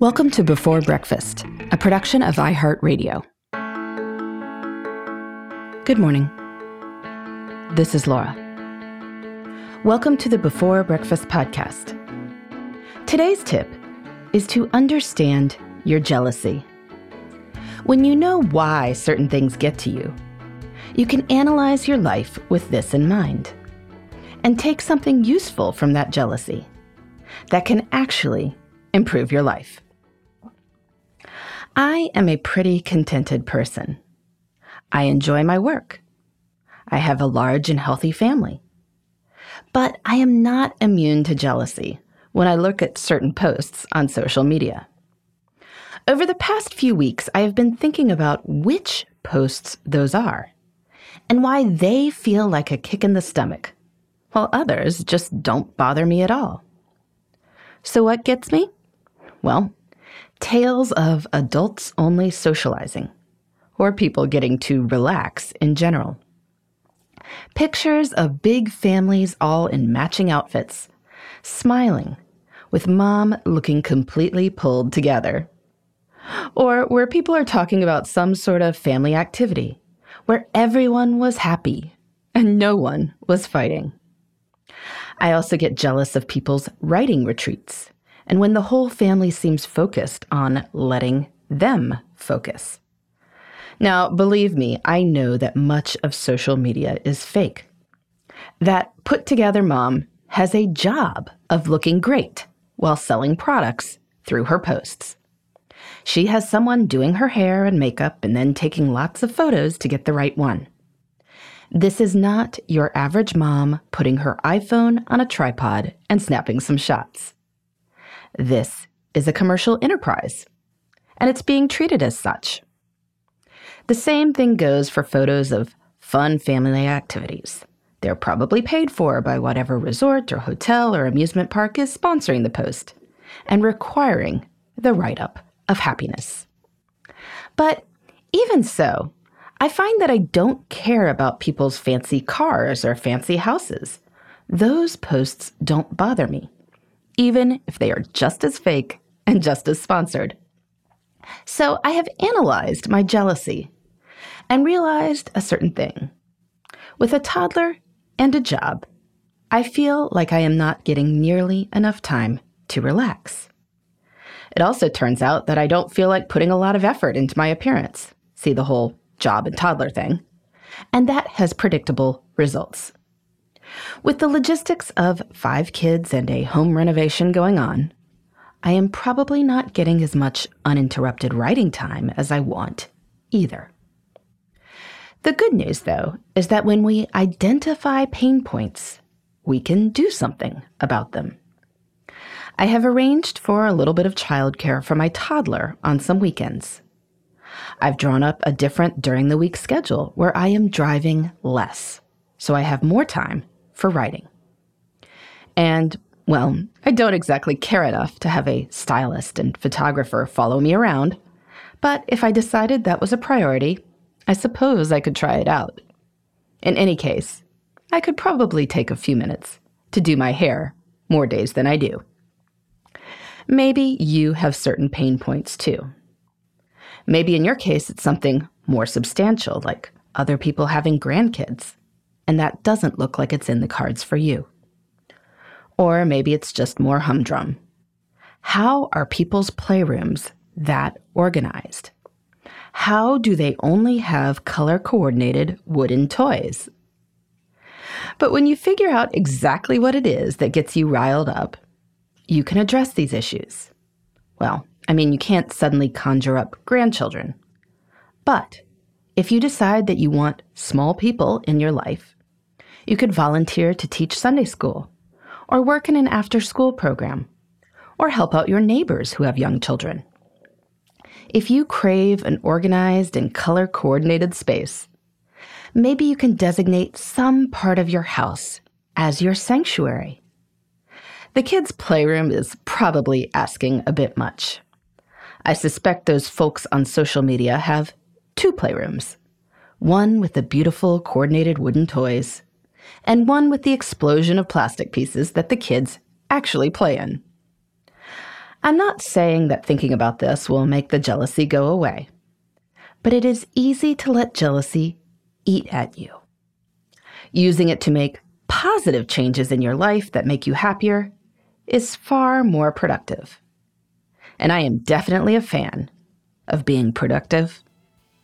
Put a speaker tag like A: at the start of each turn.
A: Welcome to Before Breakfast, a production of iHeartRadio. Good morning. This is Laura. Welcome to the Before Breakfast podcast. Today's tip is to understand your jealousy. When you know why certain things get to you, you can analyze your life with this in mind and take something useful from that jealousy that can actually improve your life. I am a pretty contented person. I enjoy my work. I have a large and healthy family. But I am not immune to jealousy when I look at certain posts on social media. Over the past few weeks, I have been thinking about which posts those are and why they feel like a kick in the stomach, while others just don't bother me at all. So, what gets me? Well, tales of adults only socializing, or people getting to relax in general. Pictures of big families all in matching outfits, smiling, with mom looking completely pulled together. Or where people are talking about some sort of family activity, where everyone was happy and no one was fighting. I also get jealous of people's writing retreats and when the whole family seems focused on letting them focus. Now, believe me, I know that much of social media is fake. That put together mom has a job of looking great while selling products through her posts. She has someone doing her hair and makeup and then taking lots of photos to get the right one. This is not your average mom putting her iPhone on a tripod and snapping some shots. This is a commercial enterprise, and it's being treated as such. The same thing goes for photos of fun family activities. They're probably paid for by whatever resort or hotel or amusement park is sponsoring the post and requiring the write up of happiness. But even so, I find that I don't care about people's fancy cars or fancy houses. Those posts don't bother me even if they are just as fake and just as sponsored. So I have analyzed my jealousy and realized a certain thing. With a toddler and a job, I feel like I am not getting nearly enough time to relax. It also turns out that I don't feel like putting a lot of effort into my appearance. See the whole job and toddler thing. And that has predictable results. With the logistics of five kids and a home renovation going on, I am probably not getting as much uninterrupted writing time as I want either. The good news, though, is that when we identify pain points, we can do something about them. I have arranged for a little bit of childcare for my toddler on some weekends. I've drawn up a different during the week schedule where I am driving less, so I have more time for writing. And, well, I don't exactly care enough to have a stylist and photographer follow me around, but if I decided that was a priority, I suppose I could try it out. In any case, I could probably take a few minutes to do my hair more days than I do. Maybe you have certain pain points too. Maybe in your case, it's something more substantial, like other people having grandkids and that doesn't look like it's in the cards for you. Or maybe it's just more humdrum. How are people's playrooms that organized? How do they only have color coordinated wooden toys? But when you figure out exactly what it is that gets you riled up, you can address these issues. Well, I mean, you can't suddenly conjure up grandchildren. But if you decide that you want small people in your life, you could volunteer to teach Sunday school, or work in an after school program, or help out your neighbors who have young children. If you crave an organized and color coordinated space, maybe you can designate some part of your house as your sanctuary. The kids' playroom is probably asking a bit much. I suspect those folks on social media have two playrooms one with the beautiful coordinated wooden toys, and one with the explosion of plastic pieces that the kids actually play in. I'm not saying that thinking about this will make the jealousy go away, but it is easy to let jealousy eat at you. Using it to make positive changes in your life that make you happier is far more productive. And I am definitely a fan of being productive